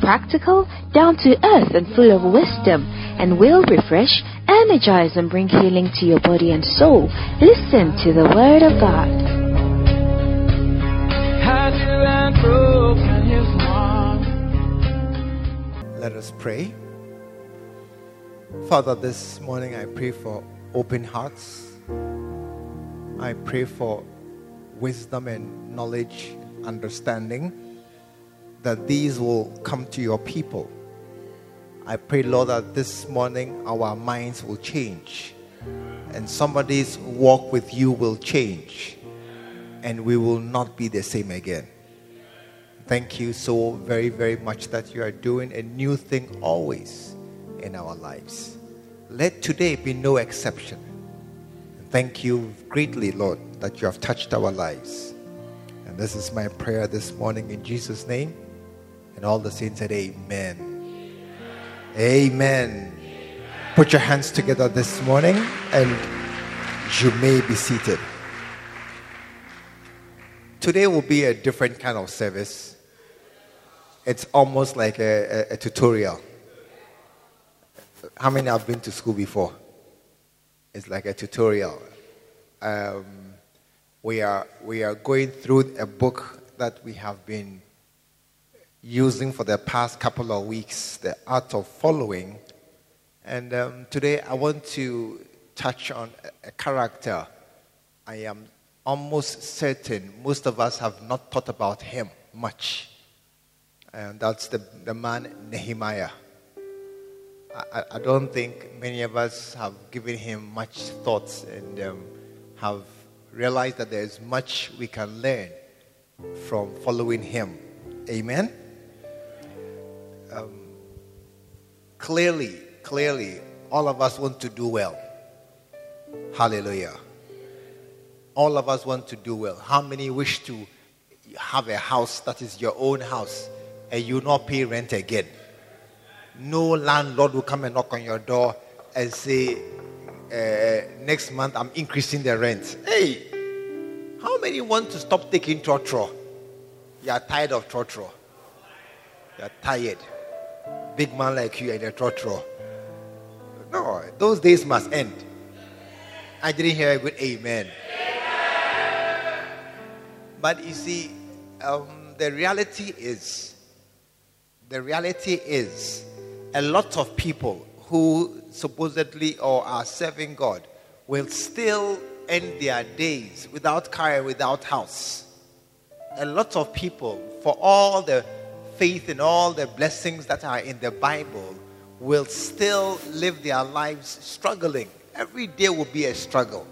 practical, down to earth, and full of wisdom, and will refresh, energize, and bring healing to your body and soul. Listen to the Word of God. Had you and broken his heart. Let us pray. Father, this morning I pray for open hearts. I pray for wisdom and knowledge, understanding, that these will come to your people. I pray, Lord, that this morning our minds will change and somebody's walk with you will change and we will not be the same again. Thank you so very, very much that you are doing a new thing always in our lives. Let today be no exception. Thank you greatly, Lord, that you have touched our lives. And this is my prayer this morning in Jesus' name. And all the saints said, Amen. Amen. Put your hands together this morning and you may be seated. Today will be a different kind of service. It's almost like a, a, a tutorial. How many have been to school before? It's like a tutorial. Um, we, are, we are going through a book that we have been using for the past couple of weeks, The Art of Following. And um, today I want to touch on a, character. I am almost certain most of us have not thought about him much. And that's the, the man Nehemiah. I, I don't think many of us have given him much thoughts and um, have realized that there's much we can learn from following him. Amen? Clearly, clearly, all of us want to do well. Hallelujah. All of us want to do well. How many wish to have a house that is your own house and you not pay rent again? No landlord will come and knock on your door and say, uh, next month I'm increasing the rent. Hey, how many want to stop taking trotro? You are tired of trotro. You are tired. Big man like you and a trotro. No, those days must end. I didn't hear a good amen. But you see, um, the reality is, the reality is, a lot of people who supposedly or are serving God will still end their days without car without house. A lot of people, for all the faith in all the blessings that are in the Bible, will still live their lives struggling. Every day will be a struggle.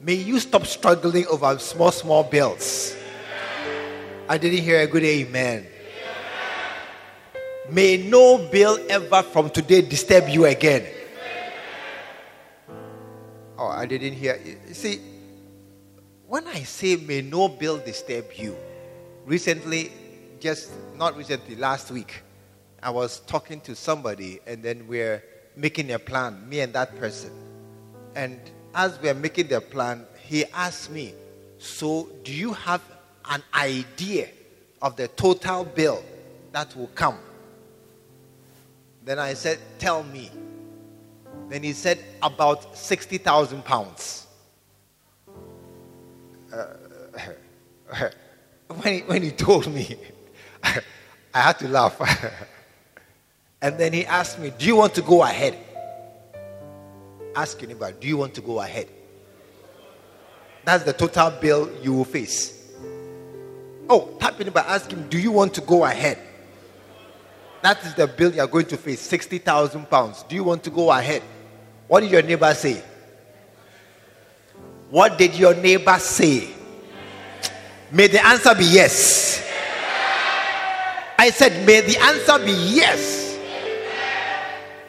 May you stop struggling over small, small bills. I didn't hear a good amen. May no bill ever from today disturb you again. Oh, I didn't hear. You see, when I say may no bill disturb you, recently, just not recently, last week, I was talking to somebody and then we're making a plan, me and that person. And as we're making the plan, he asked me, So, do you have an idea of the total bill that will come? Then I said, Tell me. Then he said, About 60,000 pounds. Uh, when, he, when he told me, I had to laugh. and then he asked me, Do you want to go ahead? Ask your neighbor, Do you want to go ahead? That's the total bill you will face. Oh, tap neighbor, ask him, Do you want to go ahead? That is the bill you are going to face 60,000 pounds. Do you want to go ahead? What did your neighbor say? What did your neighbor say? May the answer be yes. I said, May the answer be yes.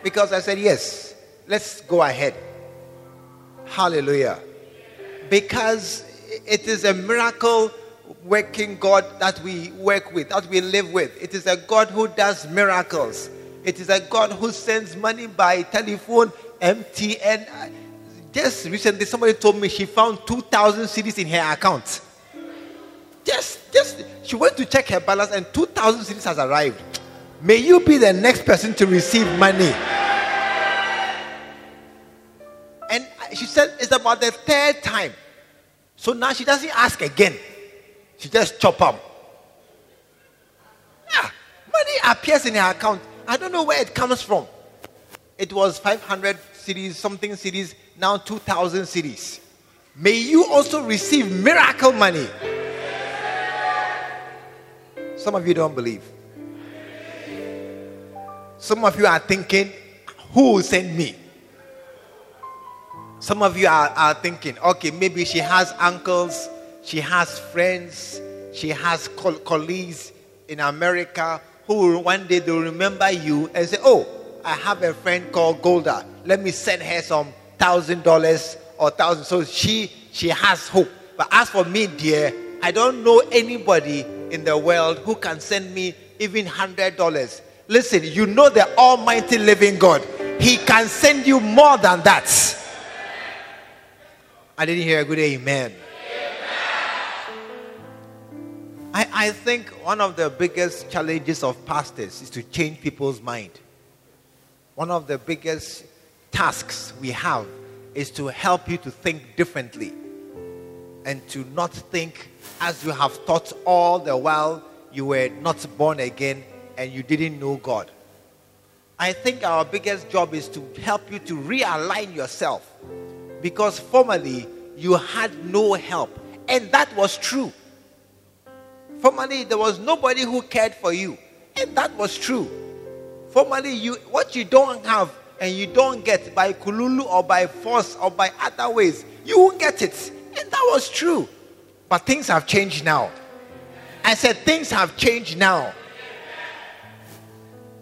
Because I said, Yes, let's go ahead. Hallelujah. Because it is a miracle working God that we work with, that we live with. It is a God who does miracles. It is a God who sends money by telephone, MTN. Just recently, somebody told me she found 2,000 cedis in her account. Just, just, she went to check her balance and 2,000 cedis has arrived. May you be the next person to receive money. And she said it's about the third time. So now she doesn't ask again. She just chop up. Yeah, money appears in her account. I don't know where it comes from. It was 500 cedis, something cedis, now 2,000 cedis. May you also receive miracle money. Some of you don't believe. Some of you are thinking, who will send me? Some of you are, are thinking, okay, maybe she has uncles, she has friends, she has co- colleagues in America who one day they'll remember you and say, oh, I have a friend called Golda. Let me send her some thousand dollars or thousand. So she she has hope. But as for me, dear, I don't know anybody in the world who can send me even hundred dollars. Listen, you know the Almighty Living God. He can send you more than that. I didn't hear a good amen. I, I think one of the biggest challenges of pastors is to change people's mind. One of the biggest tasks we have is to help you to think differently and to not think as you have thought all the while you were not born again and you didn't know God. I think our biggest job is to help you to realign yourself because formerly you had no help, and that was true. Formerly there was nobody who cared for you, and that was true. Formerly, you what you don't have and you don't get by kululu or by force or by other ways, you won't get it, and that was true. But things have changed now. I said things have changed now.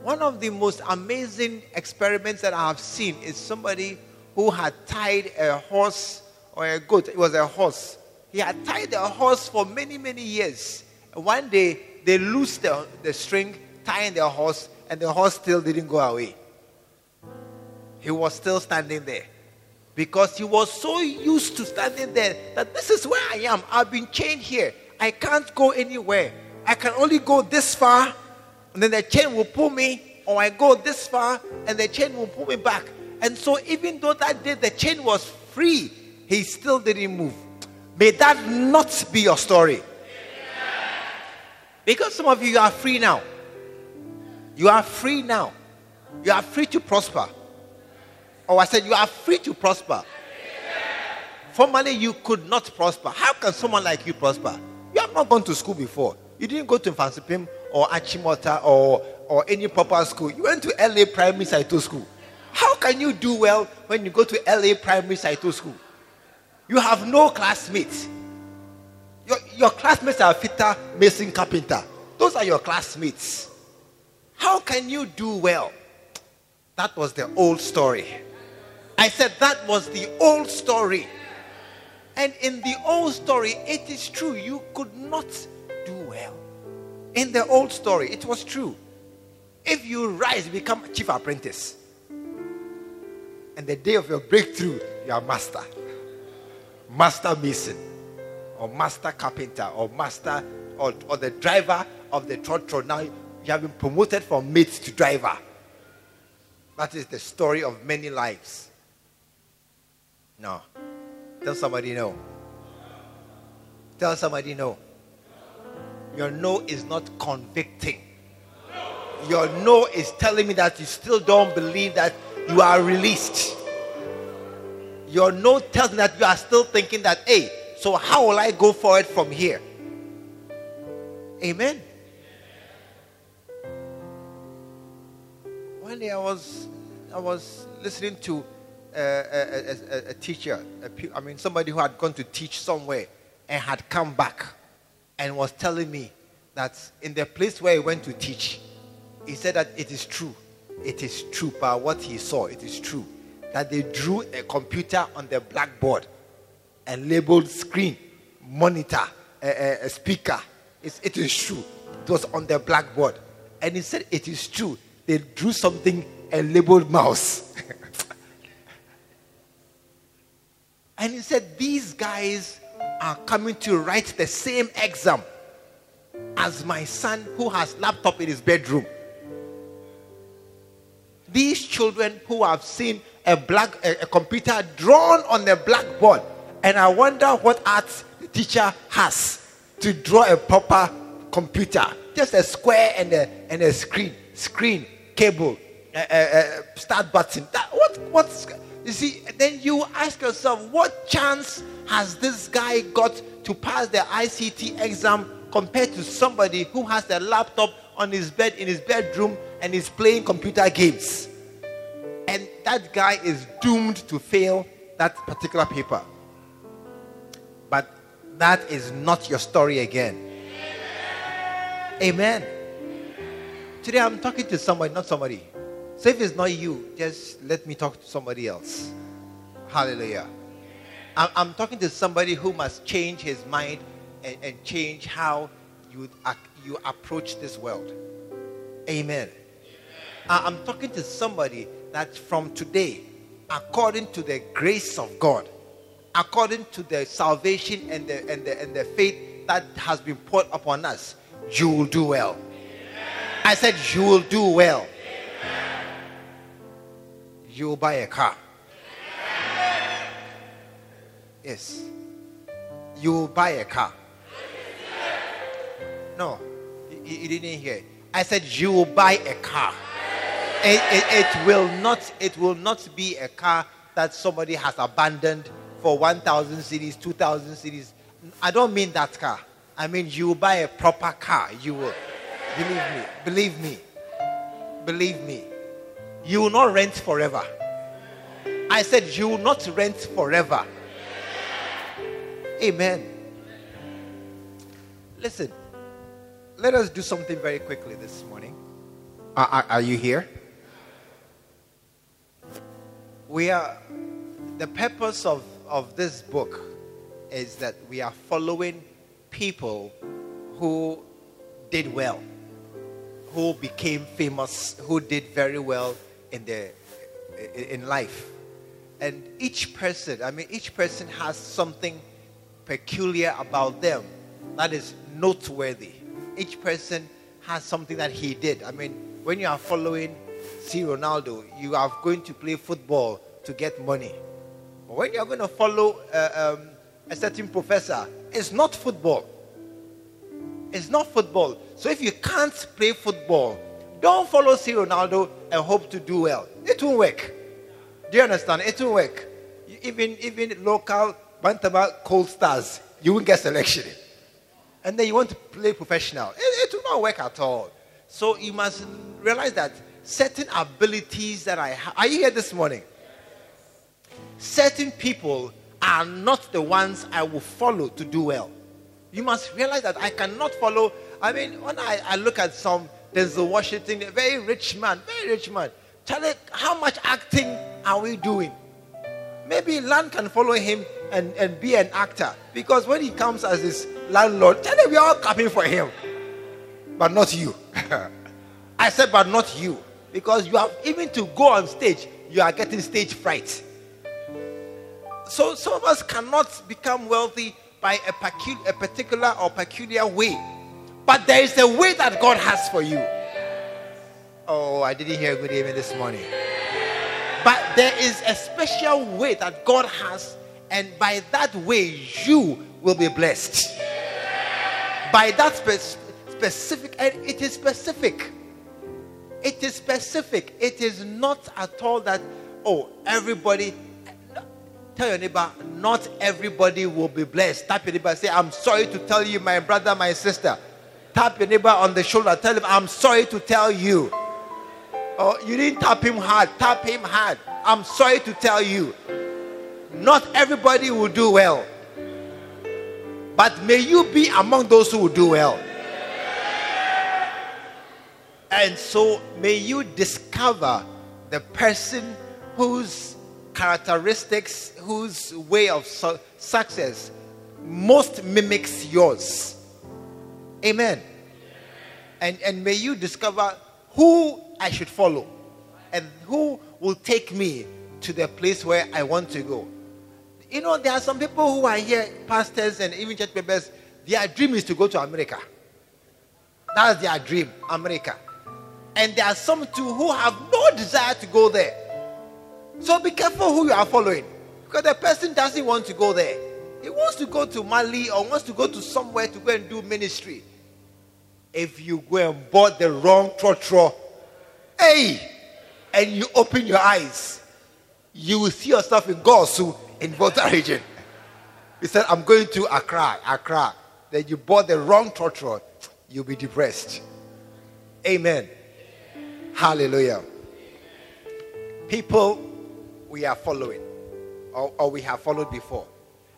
One of the most amazing experiments that I have seen is somebody who had tied a horse or a goat. It was a horse. He had tied a horse for many, many years. One day they loosed the, the string, tying the horse, and the horse still didn't go away. He was still standing there because he was so used to standing there that this is where I am. I've been chained here. I can't go anywhere. I can only go this far and then the chain will pull me, or I go this far and the chain will pull me back. And so, even though that day the chain was free, he still didn't move. May that not be your story. Because some of you are free now. You are free now. You are free to prosper. Or I said, you are free to prosper. Formerly, you could not prosper. How can someone like you prosper? You have not gone to school before. You didn't go to Mfantsipim or Achimota or, or any proper school. You went to LA Primary Saito School. How can you do well when you go to LA Primary Saito School? You have no classmates. Your, your classmates are fitter, mason, carpenter. Those are your classmates. How can you do well? That was the old story. I said that was the old story. And in the old story, it is true, you could not do well. In the old story, it was true. If you rise, become chief apprentice. And the day of your breakthrough, you are master. Master mason, or master carpenter, or master, or, or the driver of the trotro. Now you have been promoted from mate to driver. That is the story of many lives. No. Tell somebody no. Tell somebody no. Your no is not convicting. Your no is telling me that you still don't believe that you are released. Your no tells me that you are still thinking that, hey, so how will I go forward from here? Amen. One day I was I was listening to a, a, a, teacher, I mean somebody who had gone to teach somewhere and had come back and was telling me that in the place where he went to teach, he said that it is true it is true, but what he saw, it is true. That they drew a computer on the blackboard and labeled screen, monitor, a, a, a speaker. It's, it is true. It was on the blackboard. And he said, It is true. They drew something and labeled mouse. and he said, These guys are coming to write the same exam as my son who has laptop in his bedroom. These children who have seen a black a, a computer drawn on the blackboard, and I wonder what art the teacher has to draw a proper computer, just a square and a and a screen, screen, cable, a, start button. That, what what's you see? Then you ask yourself, what chance has this guy got to pass the ICT exam compared to somebody who has a laptop on his bed in his bedroom and is playing computer games? And that guy is doomed to fail that particular paper. But that is not your story again. Amen. Today I'm talking to somebody, not somebody. So if it's not you, just let me talk to somebody else. Hallelujah. I'm, talking to somebody who must change his mind and, and change how you, you approach this world. Amen. I'm talking to somebody that from today, according to the grace of God, according to the salvation and the, and the, and the faith that has been poured upon us, you will do well. I said, You will do well. You will buy a car. Yes. You will buy a car. No, you, didn't hear. I said you will buy a car. It, it, it, will not it will not be a car that somebody has abandoned for 1000 cedis 2000 cedis i don't mean that car i mean you will buy a proper car you will believe me believe me believe me you will not rent forever i said you will not rent forever Amen. Listen, let us do something very quickly this morning. Are, are, are, you here? We are, the purpose of, of this book is that we are following people who did well, who became famous, who did very well in, the, in life. And each person, I mean, each person has something peculiar about them that is noteworthy. Each person has something that he did. I mean, when you are following C. Ronaldo, you are going to play football to get money. But when you are going to follow uh, um, a certain professor, it's not football. It's not football. So if you can't play football, don't follow C. Ronaldo and hope to do well. It won't work. Do you understand? It won't work. Even even local Bantama Cold Stars, you won't get selection. And then you want to play professional. It, it will not work at all. So you must realize that certain abilities that I have. Are you here this morning? Certain people are not the ones I will follow to do well. You must realize that I cannot follow. I mean, when I, I look at some Denzel Washington, a very rich man, very rich man. Charlie, how much acting are we doing? Maybe land can follow him and, and be an actor. Because when he comes as his landlord, tell him we are all clapping for him. But not you. I said, but not you. Because you have even to go on stage, you are getting stage fright. So some of us cannot become wealthy by a, pecu- a particular or peculiar way. But there is a way that God has for you. Oh, I didn't hear a good amen this morning. But there is a special way that God has and by that way, you will be blessed. By that spe- specific, and it is specific. It is specific. It is not at all that, oh, everybody, tell your neighbor, not everybody will be blessed. Tap your neighbor, say, I'm sorry to tell you, my brother, my sister. Tap your neighbor on the shoulder, tell him, I'm sorry to tell you. Oh, you didn't tap him hard, tap him hard. I'm sorry to tell you not everybody will do well. But may you be among those who will do well. And so may you discover the person whose characteristics, whose way of su- success most mimics yours. Amen. And, and may you discover who I should follow and who will take me to the place where I want to go. You know, there are some people who are here, pastors and even church members, their dream is to go to America. That's their dream, America. And there are some too who have no desire to go there. So be careful who you are following. Because the person doesn't want to go there. He wants to go to Mali or wants to go to somewhere to go and do ministry. If you go and bought the wrong trotro, hey, and you open your eyes, you will see yourself in Gosu in Volta region. He said, I'm going to Accra, Accra. Then you bought the wrong trotro, you'll be depressed. Amen. Hallelujah. People we are following, or, or we have followed before.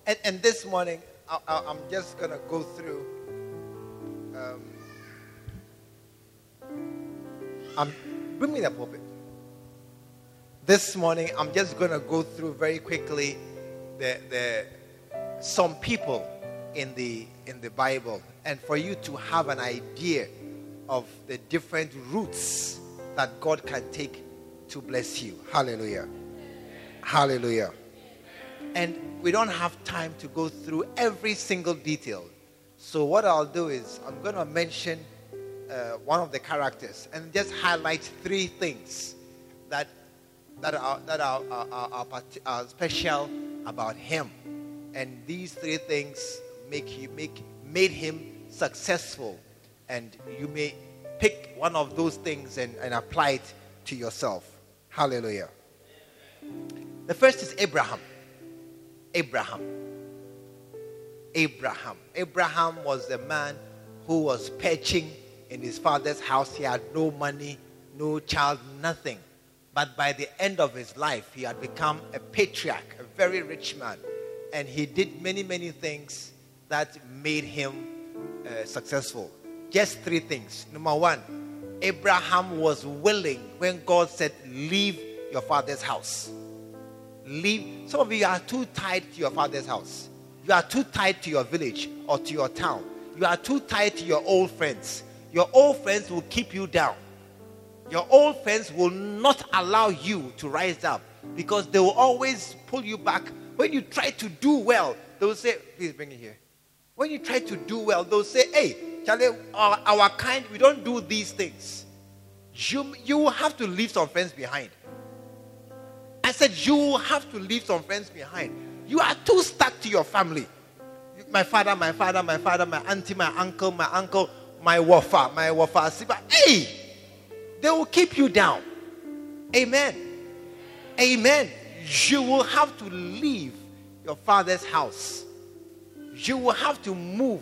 And, and this morning, I, am just going to go through. Um, I'm, bring me the pulpit. This morning, I'm just going to go through very quickly the, the, some people in the, in the Bible and for you to have an idea of the different routes that God can take to bless you. Hallelujah. Hallelujah. And we don't have time to go through every single detail. So, what I'll do is, I'm going to mention uh, one of the characters and just highlight three things that, that, are, that are, are, are, are special about him. And these three things make you, make, made him successful. And you may pick one of those things and, and apply it to yourself. Hallelujah. The first is Abraham. Abraham. Abraham. Abraham was the man who was perching in his father's house. He had no money, no child, nothing. But by the end of his life, he had become a patriarch, a very rich man. And he did many, many things that made him uh, successful. Just three things. Number one, Abraham was willing when God said, Leave your father's house. Leave. Some of you are too tied to your father's house. You are too tied to your village or to your town. You are too tied to your old friends. Your old friends will keep you down. Your old friends will not allow you to rise up because they will always pull you back. When you try to do well, they will say, Please bring it here. When you try to do well, they'll say, Hey, Charlie, our, our kind, we don't do these things. You, you have to leave some friends behind. I said, You have to leave some friends behind. You are too stuck to your family. My father, my father, my father, my auntie, my uncle, my uncle, my wafa, my wafa. Hey, they will keep you down. Amen. Amen. You will have to leave your father's house. You will have to move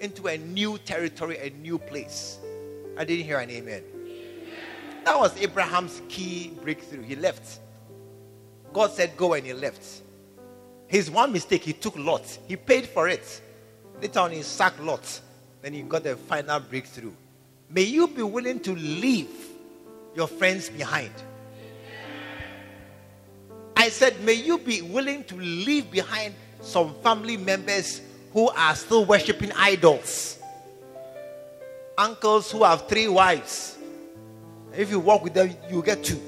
into a new territory, a new place. I didn't hear an amen. That was Abraham's key breakthrough. He left. God said, Go, and he left. His one mistake, he took Lot. He paid for it. Later on, he sacked Lot. Then he got the final breakthrough. May you be willing to leave your friends behind. I said, May you be willing to leave behind some family members who are still worshiping idols, uncles who have three wives. If you walk with them, you get two.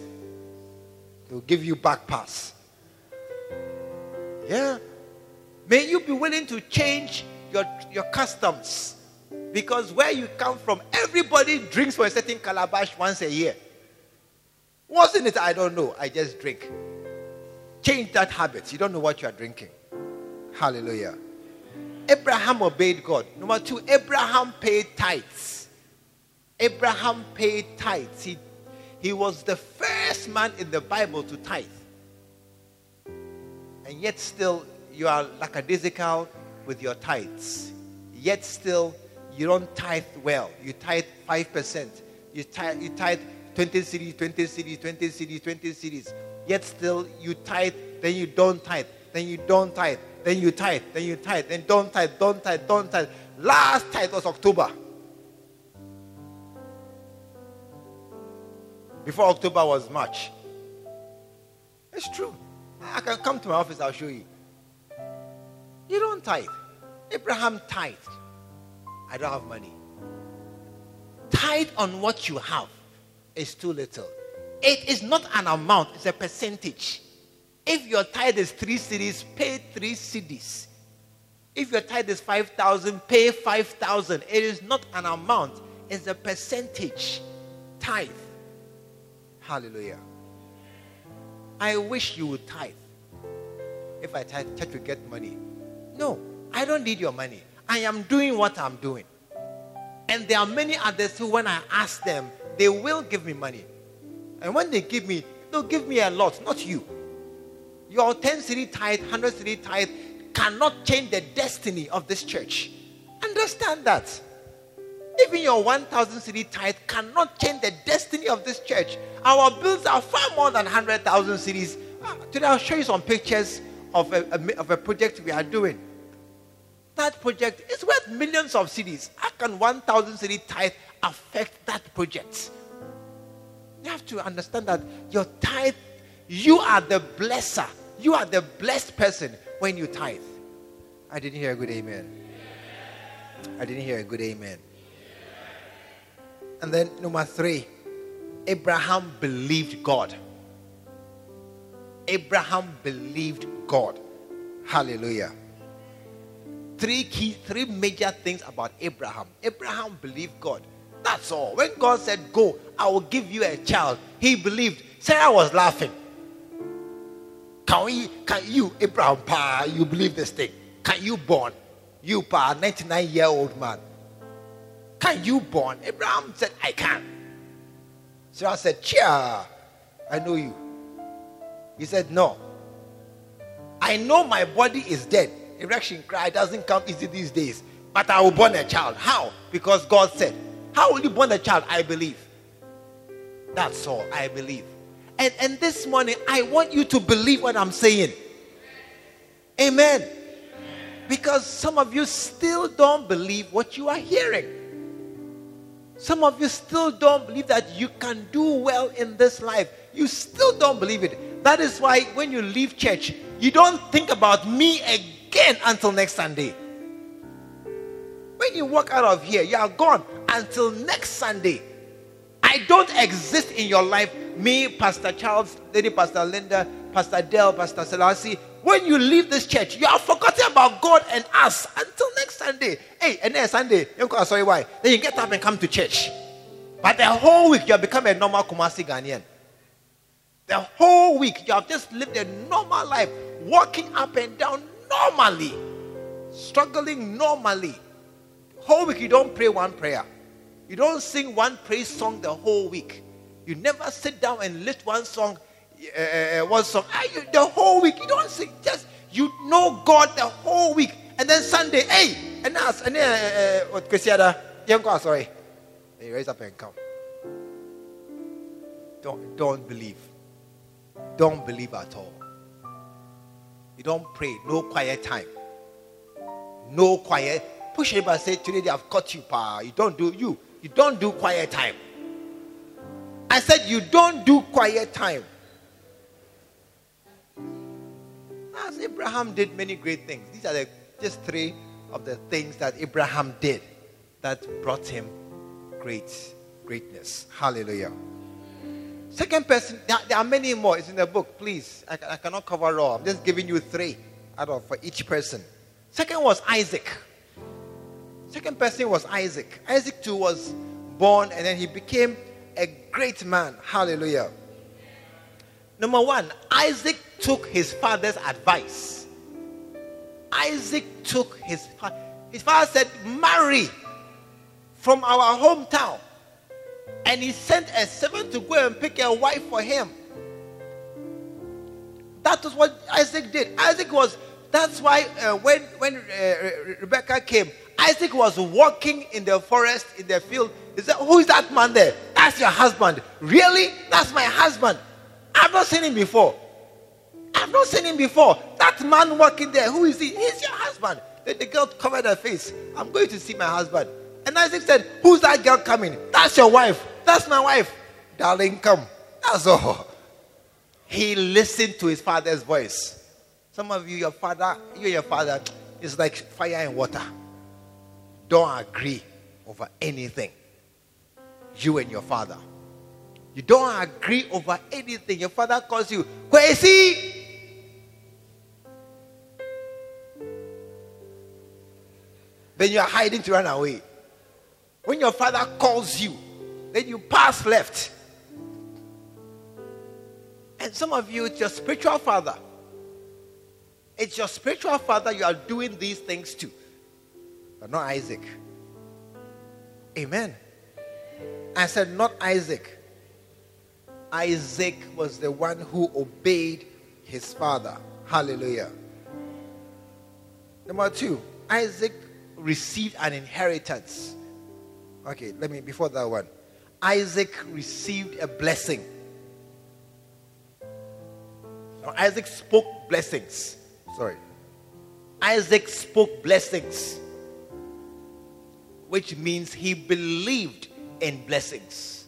They'll give you back pass. Yeah. May you be willing to change your, your customs. Because where you come from, everybody drinks for a certain calabash once a year. Wasn't it? I don't know. I just drink. Change that habit. You don't know what you are drinking. Hallelujah. Abraham obeyed God. Number two, Abraham paid tithes. Abraham paid tithes. He, he was the first man in the Bible to tithe. And yet, still, you are lackadaisical with your tithes. Yet, still, you don't tithe well. You tithe 5%. You tithe, you tithe 20 cedis, 20 cedis, 20 cedis, 20 cedis. Yet, still, you tithe, then you don't tithe, then you don't tithe, then you tithe, then you tithe, then don't tithe, don't tithe, don't tithe. Last tithe was October. before October was March. It's true. I can come to my office, I'll show you. You don't tithe. Abraham tithed. I don't have money. Tithe on what you have is too little. It is not an amount, it's a percentage. If your tithe is three cedis, pay three cedis. If your tithe is 5,000, pay 5,000. It is not an amount, it's a percentage. Tithe. Hallelujah. I wish you would tithe. If I tithe, church will get money. No, I don't need your money. I am doing what I'm doing. And there are many others who, when I ask them, they will give me money. And when they give me, they'll give me a lot, not you. Your 10 cedi tithe, 100 cedi tithe cannot change the destiny of this church. Understand that. Even your 1,000 cedi tithe cannot change the destiny of this church. Our bills are far more than 100,000 cedis. Ah, today I'll show you some pictures of a, of a project we are doing. That project is worth millions of cedis. How can 1,000 cedi tithe affect that project? You have to understand that your tithe, you are the blesser. You are the blessed person when you tithe. I didn't hear a good amen. I didn't hear a good amen. And then number three, Abraham believed God. Abraham believed God. Hallelujah. Three key, three major things about Abraham. Abraham believed God. That's all. When God said, Go, I will give you a child, he believed. Sarah was laughing. Can we, can you, Abraham, pa, you believe this thing? Can you born? You, pa, 99 year old man. Can you born? Abraham said, I can. Sarah said, Cheer, I know you. He said, No. I know my body is dead. Erection cry doesn't come easy these days. But I will born a child. How? Because God said. How will you born a child? I believe. That's all. I believe. And, and this morning, I want you to believe what I'm saying. Amen. Because some of you still don't believe what you are hearing. Some of you still don't believe that you can do well in this life. You still don't believe it. That is why when you leave church, you don't think about me again until next Sunday. When you walk out of here, you are gone until next Sunday. I don't exist in your life. Me, Pastor Charles, Lady Pastor Linda, Pastor Dell, Pastor Selassie. When you leave this church, you are forgotten about God and us until next Sunday. Hey, and then Sunday, you sorry why? Then you get up and come to church. But the whole week you have become a normal Kumasi Ghanaian. The whole week you have just lived a normal life, walking up and down normally, struggling normally. Whole week you don't pray one prayer. You don't sing one praise song the whole week. You never sit down and lift one song, uh, one song. Ah, you, the whole week you don't sing. Just you know God the whole week, and then Sunday, hey, and us, and then what Christiana, young sorry, hey, raise up and come. Don't don't believe. Don't believe at all. You don't pray. No quiet time. No quiet. Push it and say, today they have caught you, pa. You don't do you. You don't do quiet time. I said you don't do quiet time. As Abraham did many great things. These are the, just three of the things that Abraham did that brought him great greatness. Hallelujah. Second person, there, there, are many more. It's in the book. Please, I, I cannot cover all. I'm just giving you three out of for each person. Second was Isaac. Second person was Isaac. Isaac too was born and then he became a great man. Hallelujah. Number one, Isaac took his father's advice. Isaac took his his father said, "Marry from our hometown." And he sent a servant to go and pick a wife for him. That was what Isaac did. Isaac was, that's why uh, when, when uh, Rebecca came, Isaac was walking in the forest, in the field. He said, Who is that man there? That's your husband. Really? That's my husband. I've not seen him before. I've not seen him before. That man walking there, who is he? He's your husband. Then the girl covered her face. I'm going to see my husband. And Isaac said, Who's that girl coming? That's your wife. That's my wife. Darling, come. That's all. He listened to his father's voice. Some of you, your father, you and your father, is like fire and water. Don't agree over anything. You and your father. You don't agree over anything. Your father calls you crazy. Then you are hiding to run away. When your father calls you, then you pass left. And some of you, it's your spiritual father. It's your spiritual father you are doing these things to, but not Isaac. Amen. I said, not Isaac. Isaac was the one who obeyed his father. Hallelujah. Number two, Isaac received an inheritance. Okay, let me, before that one, Isaac received a blessing. Now, Isaac spoke blessings. Sorry. Isaac spoke blessings, which means he believed in blessings.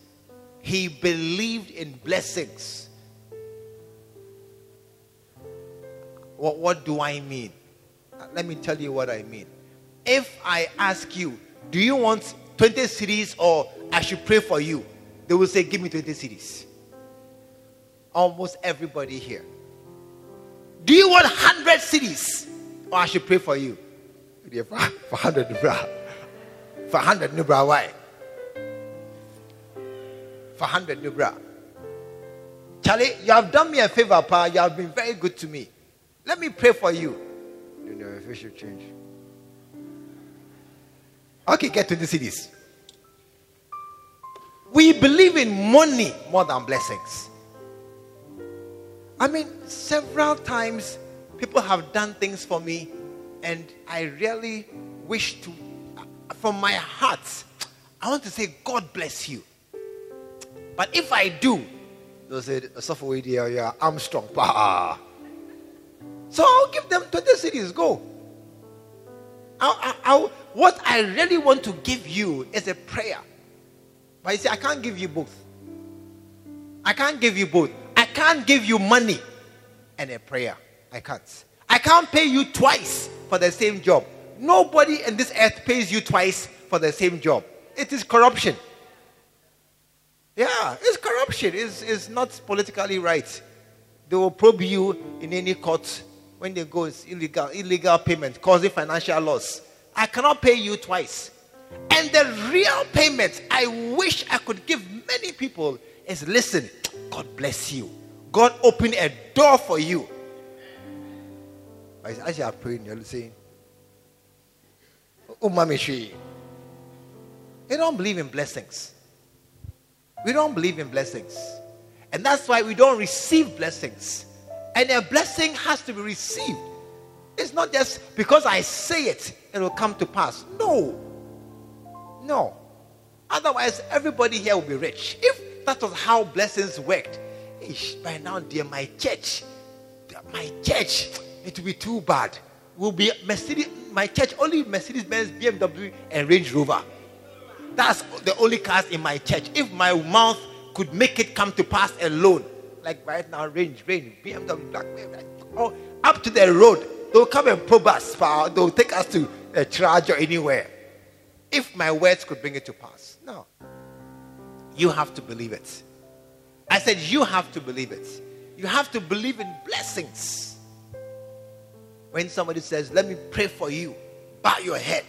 He believed in blessings. What, what do I mean? Uh, let me tell you what I mean. If I ask you, do you want 20 cedis or I should pray for you? They will say, Give me 20 cedis. Almost everybody here. Do you want 100 cedis? or I should pray for you? For 100 nubra. For 100 nubra, why? For 100 nubra. Charlie, you have done me a favor, Pa. You have been very good to me. Let me pray for you. You know, if you should change. Okay, get 20 cedis. We believe in money more than blessings. I mean, several times people have done things for me, and I really wish to, from my heart, I want to say, God bless you. But if I do, they'll say, suffer yeah, I'm strong. So I'll give them 20 cedis, go. I'll, I'll, what I really want to give you is a prayer. But you see, I can't give you both. I can't give you both. I can't give you money and a prayer. I can't. I can't pay you twice for the same job. Nobody in this earth pays you twice for the same job. It is corruption. Yeah, it's corruption. It's, it's not politically right. They will probe you in any court when they go, it's illegal, illegal payment causing financial loss. I cannot pay you twice. And the real payment I wish I could give many people is listen, God bless you. God open a door for you. As you are praying, you're saying, oh, Umamishi. We don't believe in blessings. We don't believe in blessings. And that's why we don't receive blessings. And a blessing has to be received. It's not just because I say it, it will come to pass. No. No. Otherwise, everybody here will be rich. If that was how blessings worked, ish, by now, dear, my church, my church, it will be too bad. Will be Mercedes, my church only Mercedes Benz, BMW, and Range Rover. That's the only cars in my church. If my mouth could make it come to pass alone, like right now, Range, Range, BMW, Black, oh, up to the road, they'll come and probe us. They'll take us to a charge or anywhere. If my words could bring it to pass. No. You have to believe it. I said, You have to believe it. You have to believe in blessings. When somebody says, Let me pray for you, bow your head.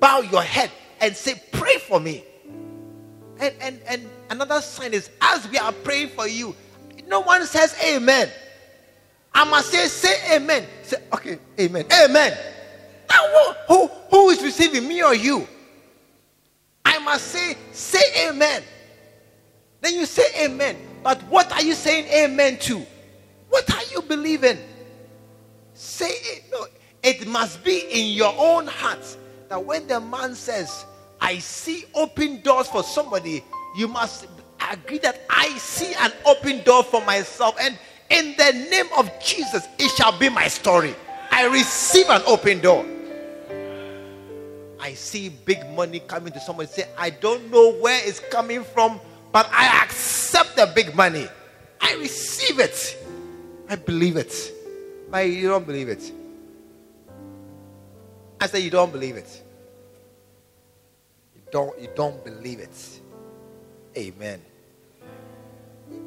Bow your head and say, Pray for me. And, and, and another sign is, As we are praying for you, no one says Amen. I must say, Say Amen. Say, Okay, Amen. Amen. Who, who is receiving me or you? I must say, Say Amen. Then you say Amen. But what are you saying Amen to? What are you believing? Say it. No, it must be in your own heart that when the man says, I see open doors for somebody, you must agree that I see an open door for myself. And in the name of Jesus, it shall be my story. I receive an open door. I see big money coming to somebody. Say, I don't know where it's coming from, But I accept the big money. I receive it. I believe it. But you don't believe it. I say you don't believe it. You don't you don't believe it. Amen.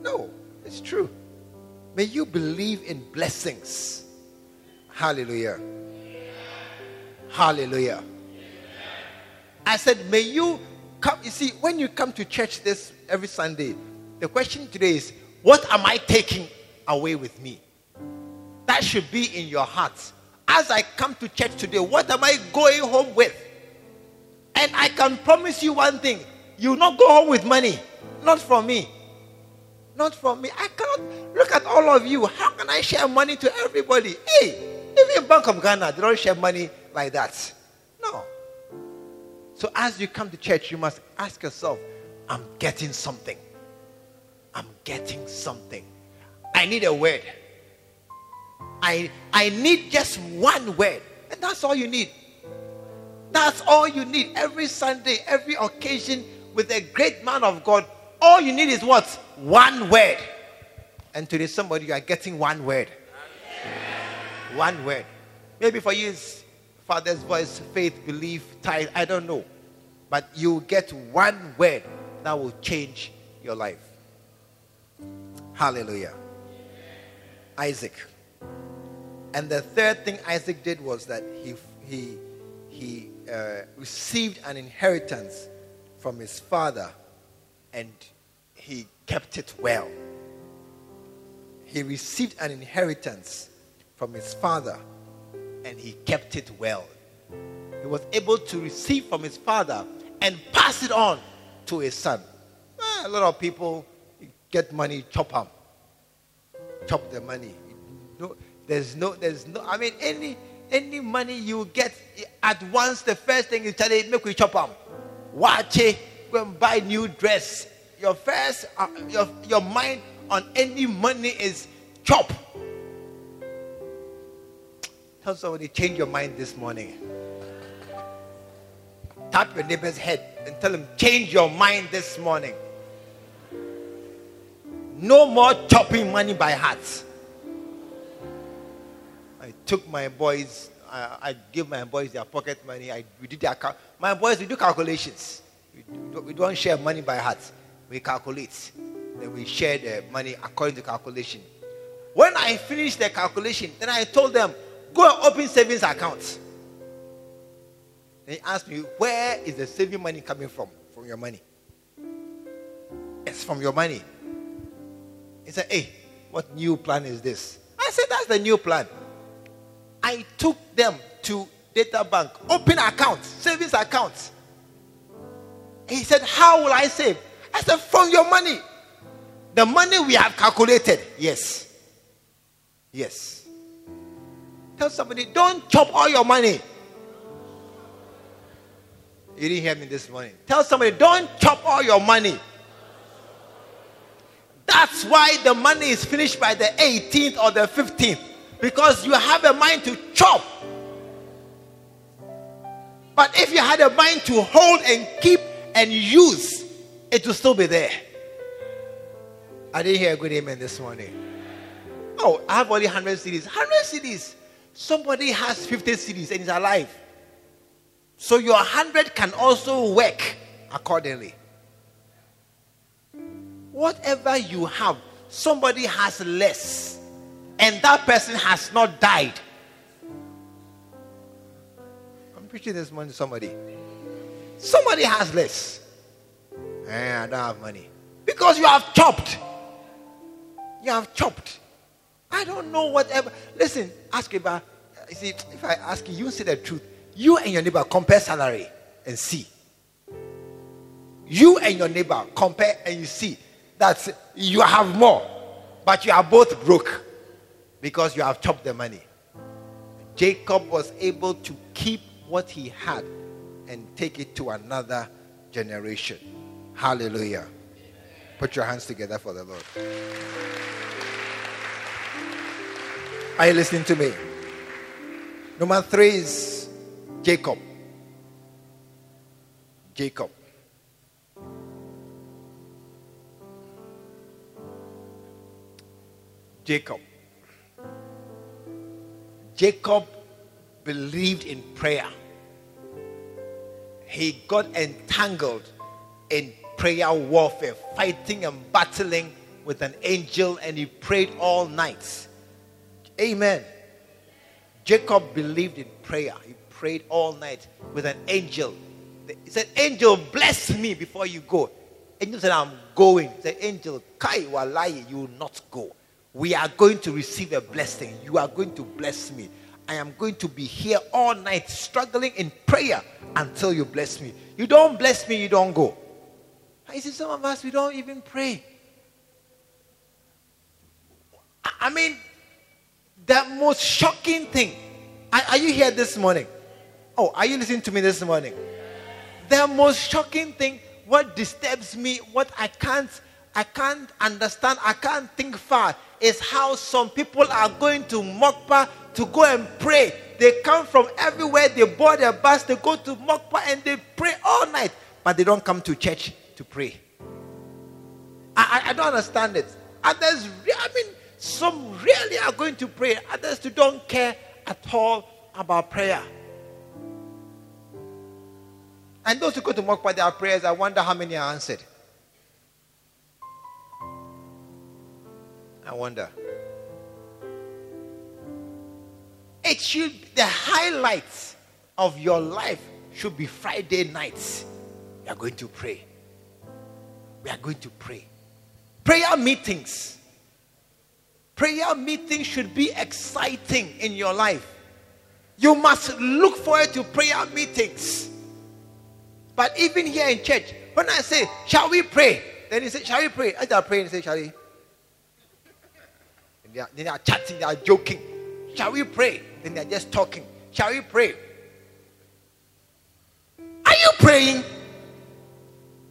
No, it's true. May you believe in blessings. Hallelujah. Hallelujah. I said, may you come. You see, when you come to church this every Sunday, the question today is, what am I taking away with me? That should be in your heart. As I come to church today, what am I going home with? And I can promise you one thing you will not go home with money. Not from me. Not from me. I cannot look at all of you. How can I share money to everybody? Hey, even Bank of Ghana, they don't share money like that. So as you come to church, you must ask yourself, I'm getting something. I'm getting something. I need a word. I, I need just one word. And that's all you need. That's all you need. Every Sunday, every occasion with a great man of God, all you need is what? One word. And today, somebody, you are getting one word. One word. Maybe for you, it's Father's voice, faith, belief, tithe. I don't know. But you get one word that will change your life. Hallelujah. Isaac. And the third thing Isaac did was that he, he, he uh, received an inheritance from his father and he kept it well. He received an inheritance from his father and he kept it well. He was able to receive from his father and pass it on to his son. Eh, a lot of people get money, chop them, chop the money. No, there's no, there's no. I mean, any any money you get at once, the first thing you tell it, make we chop them. Watch it, go and buy new dress. Your first, uh, your your mind on any money is chop. Tell somebody, change your mind this morning. Tap your neighbor's head and tell him, change your mind this morning. No more chopping money by heart. I took my boys, I, I my boys their pocket money. I, we did their, cal- my boys, we do calculations. We, do, we don't share money by heart. We calculate. Then we share the money according to calculation. When I finished the calculation, then I told them, go and open savings accounts. They asked me, where is the saving money coming from? From your money. It's from your money. He said, hey, what new plan is this? I said, that's the new plan. I took them to Databank, open accounts, savings accounts. He said, how will I save? I said, from your money. The money we have calculated. Yes. Yes. Tell somebody, don't chop all your money. You didn't hear me this morning. Tell somebody, don't chop all your money. That's why the money is finished by the 18th or the 15th. Because you have a mind to chop. But if you had a mind to hold and keep and use, it will still be there. I didn't hear a good amen this morning. Oh, I have only 100 cedis. 100 cedis. Somebody has 50 cedis and is alive. So your 100 can also work accordingly. Whatever you have, somebody has less, and that person has not died. I'm preaching this morning to somebody. Somebody has less. Eh, I don't have money. Because you have chopped. You have chopped. I don't know whatever. Listen, ask about. You see, if I ask you, you say the truth. You and your neighbor compare salary and see. You and your neighbor compare and you see that you have more, but you are both broke because you have chopped the money. Jacob was able to keep what he had and take it to another generation. Hallelujah. Put your hands together for the Lord. Are you listening to me? Number three is Jacob. Jacob. Jacob. Jacob believed in prayer. He got entangled in prayer warfare, fighting and battling with an angel, and he prayed all night. Amen. Jacob believed in prayer. He prayed all night with an angel. He said, Angel, bless me before you go. Angel said, I'm going. He said, Angel, Kai Walai, you will not go. We are going to receive a blessing. You are going to bless me. I am going to be here all night struggling in prayer until you bless me. You don't bless me, you don't go. I see some of us, we don't even pray. I mean, the most shocking thing. Are, are you here this morning? Oh, are you listening to me this morning? The most shocking thing, what disturbs me, what I can't, I can't understand, I can't think far, is how some people are going to Mokpa to go and pray. They come from everywhere, they board a bus, they go to Mokpa and they pray all night, but they don't come to church to pray. I, I, I don't understand it. Others, I mean, some really are going to pray, others who don't care at all about prayer. And those who go to Mokpa their prayers, I wonder how many are answered. I wonder. It should the highlights of your life should be Friday nights. We are going to pray. We are going to pray. Prayer meetings. Prayer meeting should be exciting in your life. You must look forward to prayer meetings. But even here in church, when I say, Shall we pray? Then he said, Shall we pray? I start praying and say, Shall we? And they are, they are chatting, they are joking. Shall we pray? Then they are just talking. Shall we pray? Are you praying?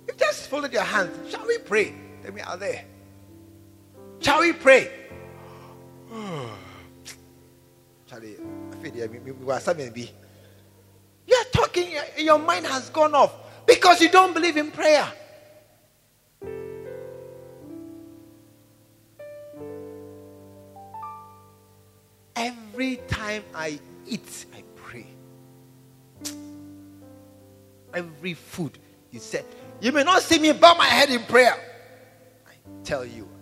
You just folded your hands. Shall we pray? Then we are there. Shall we pray? Charlie, I feel we are something be. You are talking, your mind has gone off because you don't believe in prayer. Every time I eat, I pray. Every food, you said, you may not see me bow my head in prayer. I tell you.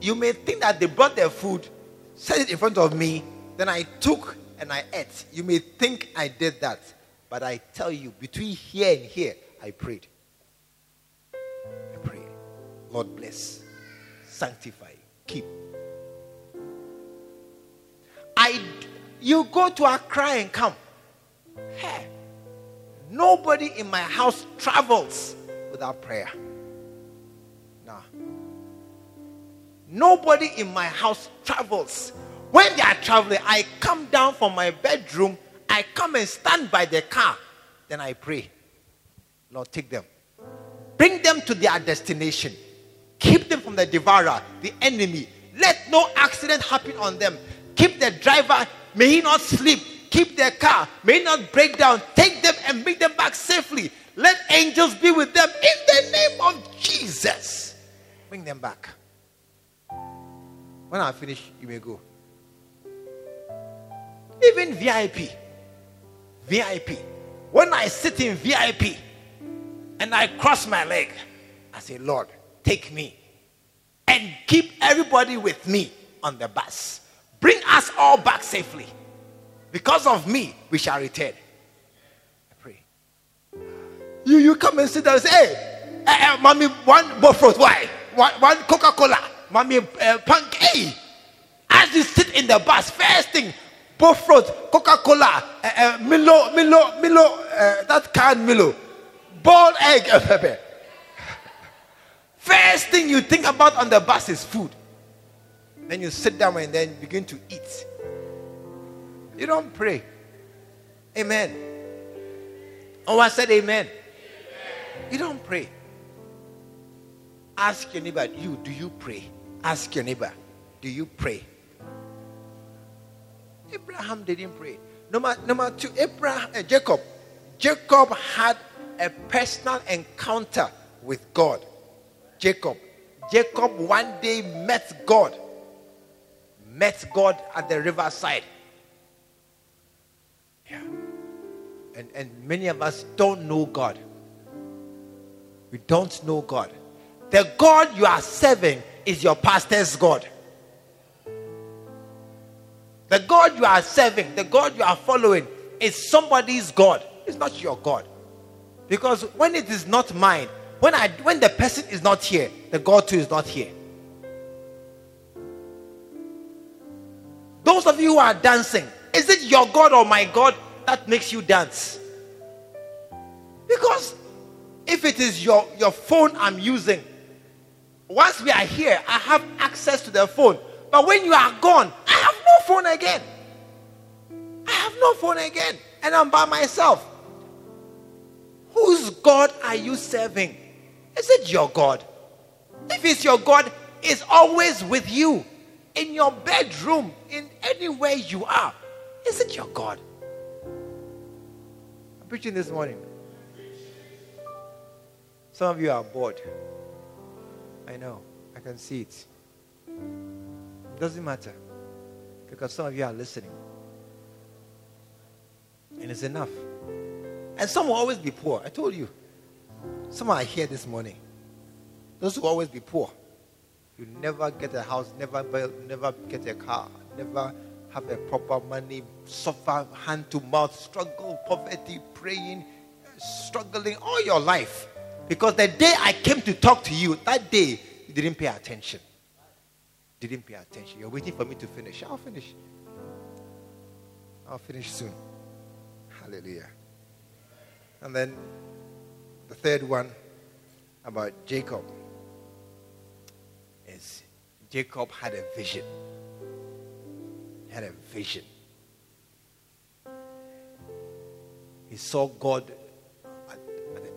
You may think that they brought their food, set it in front of me, then I took and I ate. You may think I did that, but I tell you, between here and here, I prayed. I prayed. Lord bless, sanctify, keep. I, you go to Accra and come. Hey, nobody in my house travels without prayer. Nobody in my house travels when they are traveling, I come down from my bedroom, I come and stand by the car, then I pray. Lord, take them. Bring them to their destination. Keep them from the devourer, the enemy. Let no accident happen on them. Keep the driver, may he not sleep. Keep their car, may he not break down. Take them and bring them back safely. Let angels be with them in the name of Jesus. Bring them back. When I finish, you may go. Even VIP. VIP. When I sit in VIP and I cross my leg, I say, Lord, take me and keep everybody with me on the bus. Bring us all back safely. Because of me, we shall return. I pray. You, you come and sit there and say, hey, hey, hey mommy, one Bofrot, why? One, one Coca Cola, mommy, uh, punk, hey. As you sit in the bus, first thing, Bofrot, Coca-Cola, uh, uh, Milo, Milo, Milo, uh, that can Milo, boiled egg, pepper. First thing you think about on the bus is food. Then you sit down and then begin to eat. You don't pray. Amen. Oh, I said amen. amen. You don't pray. Ask your neighbor, you, do you pray? Ask your neighbor, do you pray? Abraham didn't pray. Number, number two, Abraham, uh, Jacob. Jacob had a personal encounter with God. Jacob. Jacob one day met God. Met God at the riverside. Yeah. And, and many of us don't know God. We don't know God. The God you are serving is your pastor's God. The God you are serving, the God you are following, is somebody's God. It's not your God. Because when it is not mine, when I when the person is not here, the God too is not here. Those of you who are dancing, is it your God or my God that makes you dance? Because if it is your, your phone I'm using, once we are here, I have access to the phone. But when you are gone, I have no phone again. I have no phone again. And I'm by myself. Whose God are you serving? Is it your God? If it's your God, it's always with you. In your bedroom, in anywhere you are. Is it your God? I'm preaching this morning. Some of you are bored. I know. I can see it. It doesn't matter. Because some of you are listening. And it's enough. And some will always be poor. I told you. Some are here this morning. Those will always be poor. You never get a house, never build, never get a car, never have a proper money, suffer hand to mouth, struggle, poverty, praying, struggling all your life. Because the day I came to talk to you, that day you didn't pay attention. Didn't pay attention. You're waiting for me to finish. I'll finish. I'll finish soon. Hallelujah. And then the third one about Jacob is Jacob had a vision. Had a vision. He saw God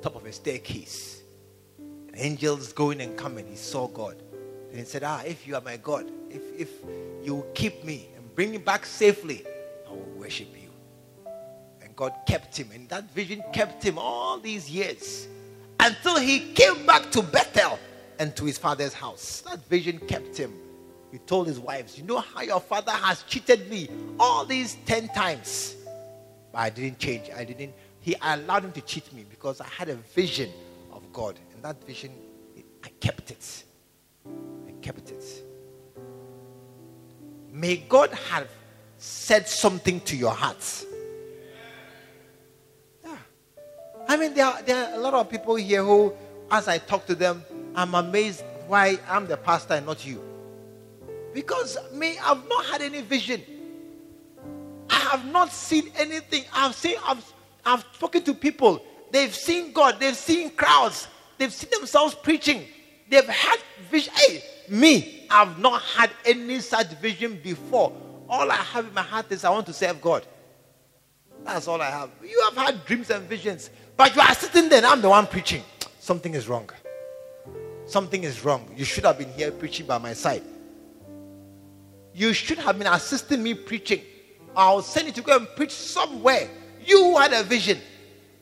top of a staircase. And angels going and coming. He saw God. And he said, Ah, if you are my God, if, if you keep me and bring me back safely, I will worship you. And God kept him. And that vision kept him all these years until he came back to Bethel and to his father's house. That vision kept him. He told his wives, You know how your father has cheated me all these 10 times. But I didn't change. I didn't. He allowed him to cheat me because I had a vision of God. And that vision, I kept it. I kept it. May God have said something to your heart. Yeah. I mean, there are, there are a lot of people here who, as I talk to them, I'm amazed why I'm the pastor and not you. Because me, I've not had any vision. I have not seen anything. I've seen, I've, I've spoken to people. They've seen God. They've seen crowds. They've seen themselves preaching. They've had vision. Hey, me, I've not had any such vision before. All I have in my heart is I want to serve God. That's all I have. You have had dreams and visions, but you are sitting there and I'm the one preaching. Something is wrong. Something is wrong. You should have been here preaching by my side. You should have been assisting me preaching. I'll send you to go and preach somewhere. You had a vision.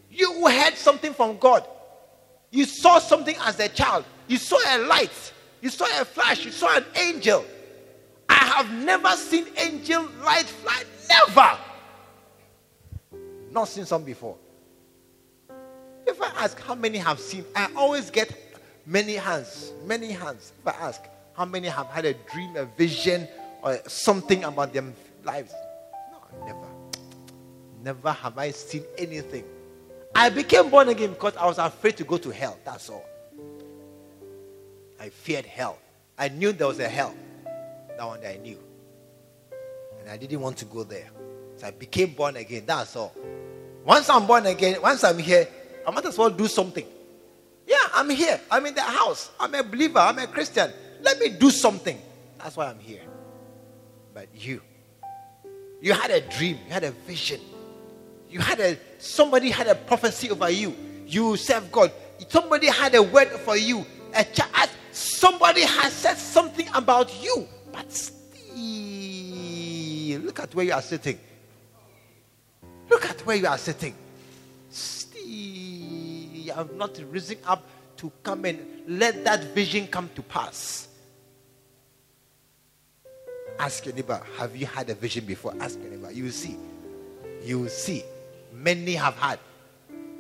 You heard something from God. You saw something as a child. You saw a light. You saw a flash. You saw an angel. I have never seen angel light fly. Never. Not seen some before. If I ask how many have seen, I always get many hands. Many hands. If I ask how many have had a dream, a vision, or something about their lives. No, never. Never have I seen anything. I became born again because I was afraid to go to hell. That's all. I feared hell. I knew there was a hell. That one I knew. And I didn't want to go there. So I became born again. That's all. Once I'm born again, once I'm here, I might as well do something. Yeah, I'm here. I'm in the house. I'm a believer. I'm a Christian. Let me do something. That's why I'm here. But you, you had a dream, you had a vision, you had a somebody had a prophecy over you. You serve God. Somebody had a word for you. A child, somebody has said something about you, but still, look at where you are sitting. Look at where you are sitting. Still, you have not risen up to come and let that vision come to pass. Ask your neighbor, have you had a vision before? Ask your neighbor. You will see. You will see. Many have had.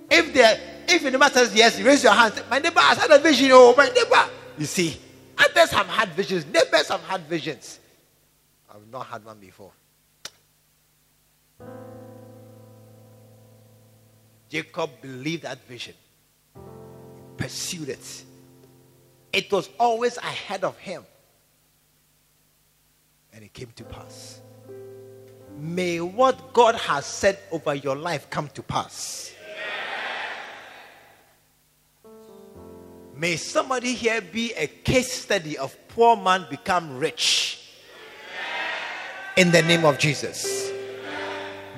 If they if your neighbor says yes, raise your hand. My neighbor has had a vision. Oh, my neighbor. You see, others have had visions. Neighbors have had visions. I've not had one before. Jacob believed that vision, he pursued it. It was always ahead of him, and it came to pass. May what God has said over your life come to pass. May somebody here be a case study of poor man become rich. In the name of Jesus.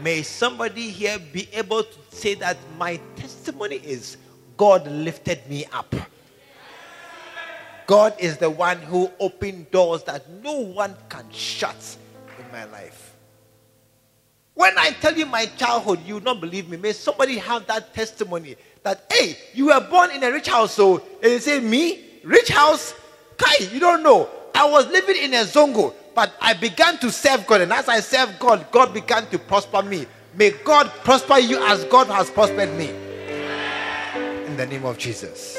May somebody here be able to say that my testimony is God lifted me up. God is the one who opened doors that no one can shut in my life. When I tell you my childhood, you will not believe me. May somebody have that testimony that, hey, you were born in a rich house. So, and you say, me? Rich house? Kai, you don't know. I was living in a zongo, but I began to serve God. And as I served God, God began to prosper me. May God prosper you as God has prospered me. In the name of Jesus.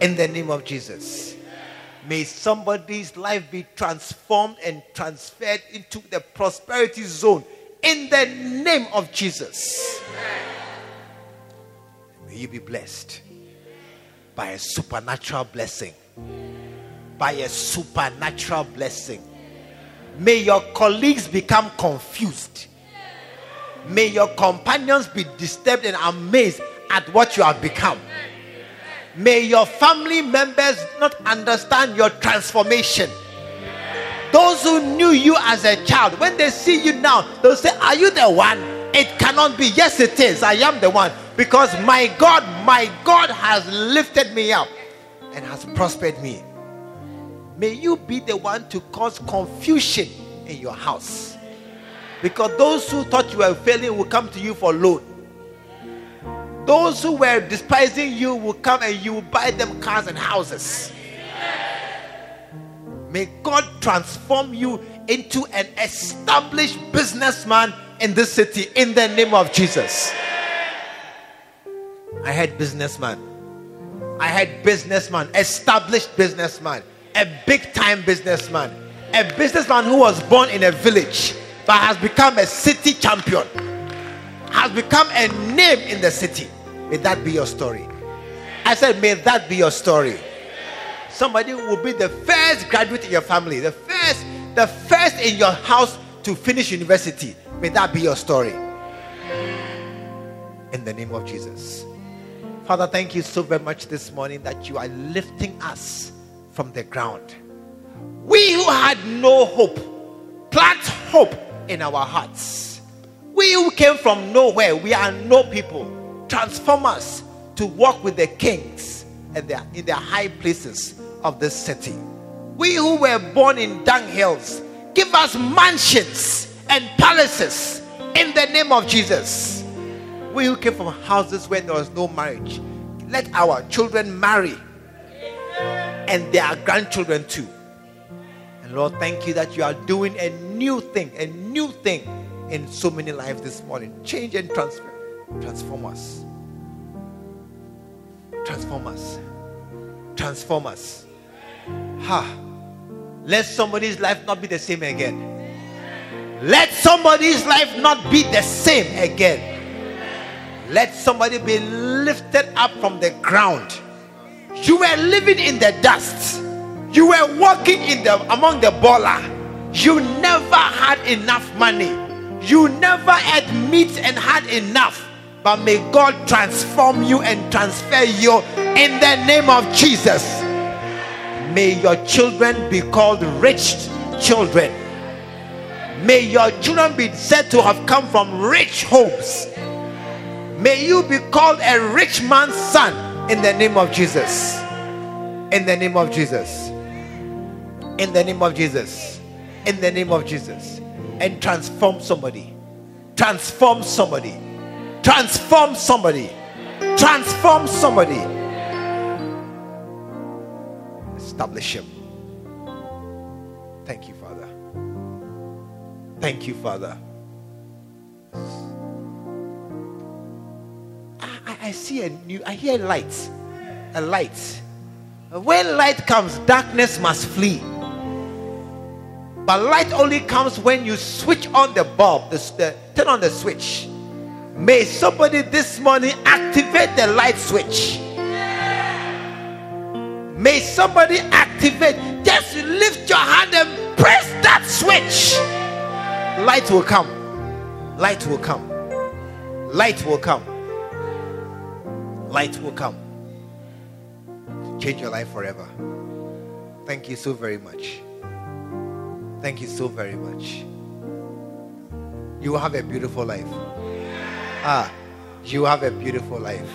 In the name of Jesus. May somebody's life be transformed and transferred into the prosperity zone in the name of Jesus. May you be blessed by a supernatural blessing. By a supernatural blessing. May your colleagues become confused. May your companions be disturbed and amazed at what you have become. May your family members not understand your transformation. Those who knew you as a child, when they see you now, they'll say, Are you the one? It cannot be. Yes, it is. I am the one. Because my God, my God has lifted me up and has prospered me. May you be the one to cause confusion in your house. Because those who thought you were failing will come to you for loan. Those who were despising you will come and you will buy them cars and houses. May God transform you into an established businessman in this city in the name of Jesus. I had businessman. I had businessman, established businessman, a big time businessman, a businessman who was born in a village but has become a city champion, has become a name in the city. May that be your story. I said, May that be your story. Somebody will be the first graduate in your family, the first, the first in your house to finish university. May that be your story. In the name of Jesus. Father, thank you so very much this morning that you are lifting us from the ground. We who had no hope, plant hope in our hearts. We who came from nowhere, we are no people. Transform us to walk with the kings and in their high places of this city. We who were born in dunghills, give us mansions and palaces in the name of Jesus. We who came from houses where there was no marriage, let our children marry and their grandchildren too. And Lord, thank you that you are doing a new thing, a new thing in so many lives this morning. Change and transfer. Transform us. Transform us. Transform us. Ha. Let somebody's life not be the same again. Let somebody's life not be the same again. Let somebody be lifted up from the ground. You were living in the dust. You were walking in the among the baller. You never had enough money. You never ate meat and had enough. But may God transform you and transfer you in the name of Jesus. May your children be called rich children. May your children be said to have come from rich homes. May you be called a rich man's son in the name of Jesus. In the name of Jesus. In the name of Jesus. In the name of Jesus. And transform somebody. Transform somebody. Transform somebody. Transform somebody. Establish him. Thank you, Father. Thank you, Father. I, I see a new, I hear light. A light. When light comes, darkness must flee. But light only comes when you switch on the bulb, the, the, turn on the switch. May somebody this morning activate the light switch. May somebody activate. Just lift your hand and press that switch. Light will come. Light will come. Light will come. Light will come. Change your life forever. Thank you so very much. Thank you so very much. You will have a beautiful life. Ah, you have a beautiful life.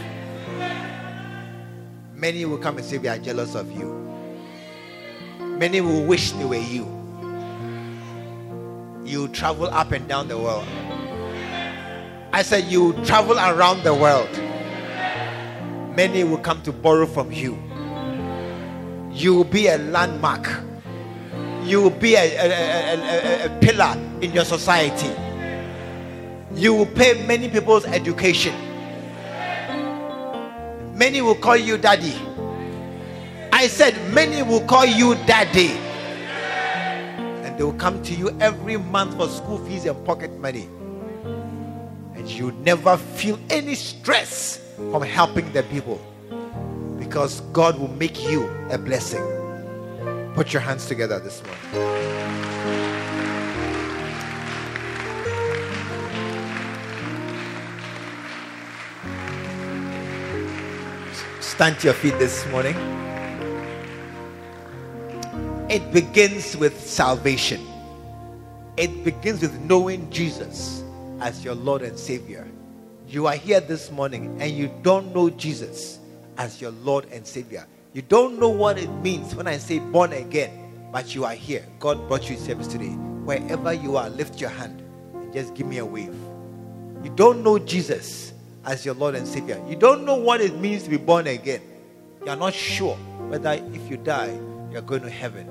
Many will come and say, We are jealous of you. Many will wish they were you. You travel up and down the world. I said, You travel around the world. Many will come to borrow from you. You will be a landmark you will be a, a, a, a, pillar in your society. You will pay many people's education. Many will call you daddy. I said, many will call you daddy. And they will come to you every month for school fees and pocket money. And you never feel any stress from helping the people because God will make you a blessing. Put your hands together this morning. Stand to your feet this morning. It begins with salvation. It begins with knowing Jesus as your Lord and Savior. You are here this morning and you don't know Jesus as your Lord and Savior. You don't know what it means when I say born again, but you are here. God brought you service today. Wherever you are, lift your hand and just give me a wave. You don't know Jesus as your Lord and Savior. You don't know what it means to be born again. You are not sure whether if you die, you are going to heaven.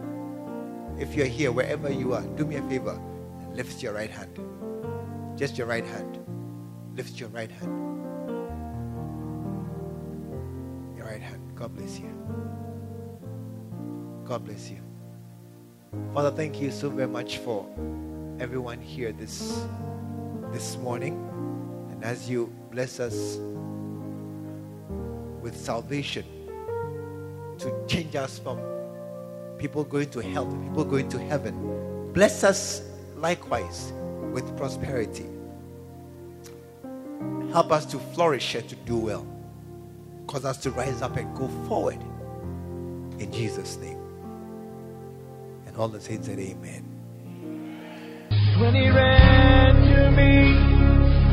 If you're here, wherever you are, do me a favor and lift your right hand. Just your right hand. Lift your right hand. Your right hand. God bless you. God bless you. Father, thank you so very much for everyone here this this morning. As you bless us with salvation to change us from people going to hell to people going to heaven, bless us likewise with prosperity. Help us to flourish and to do well. Cause us to rise up and go forward. In Jesus' name. And all the saints said, Amen. When he ran to me,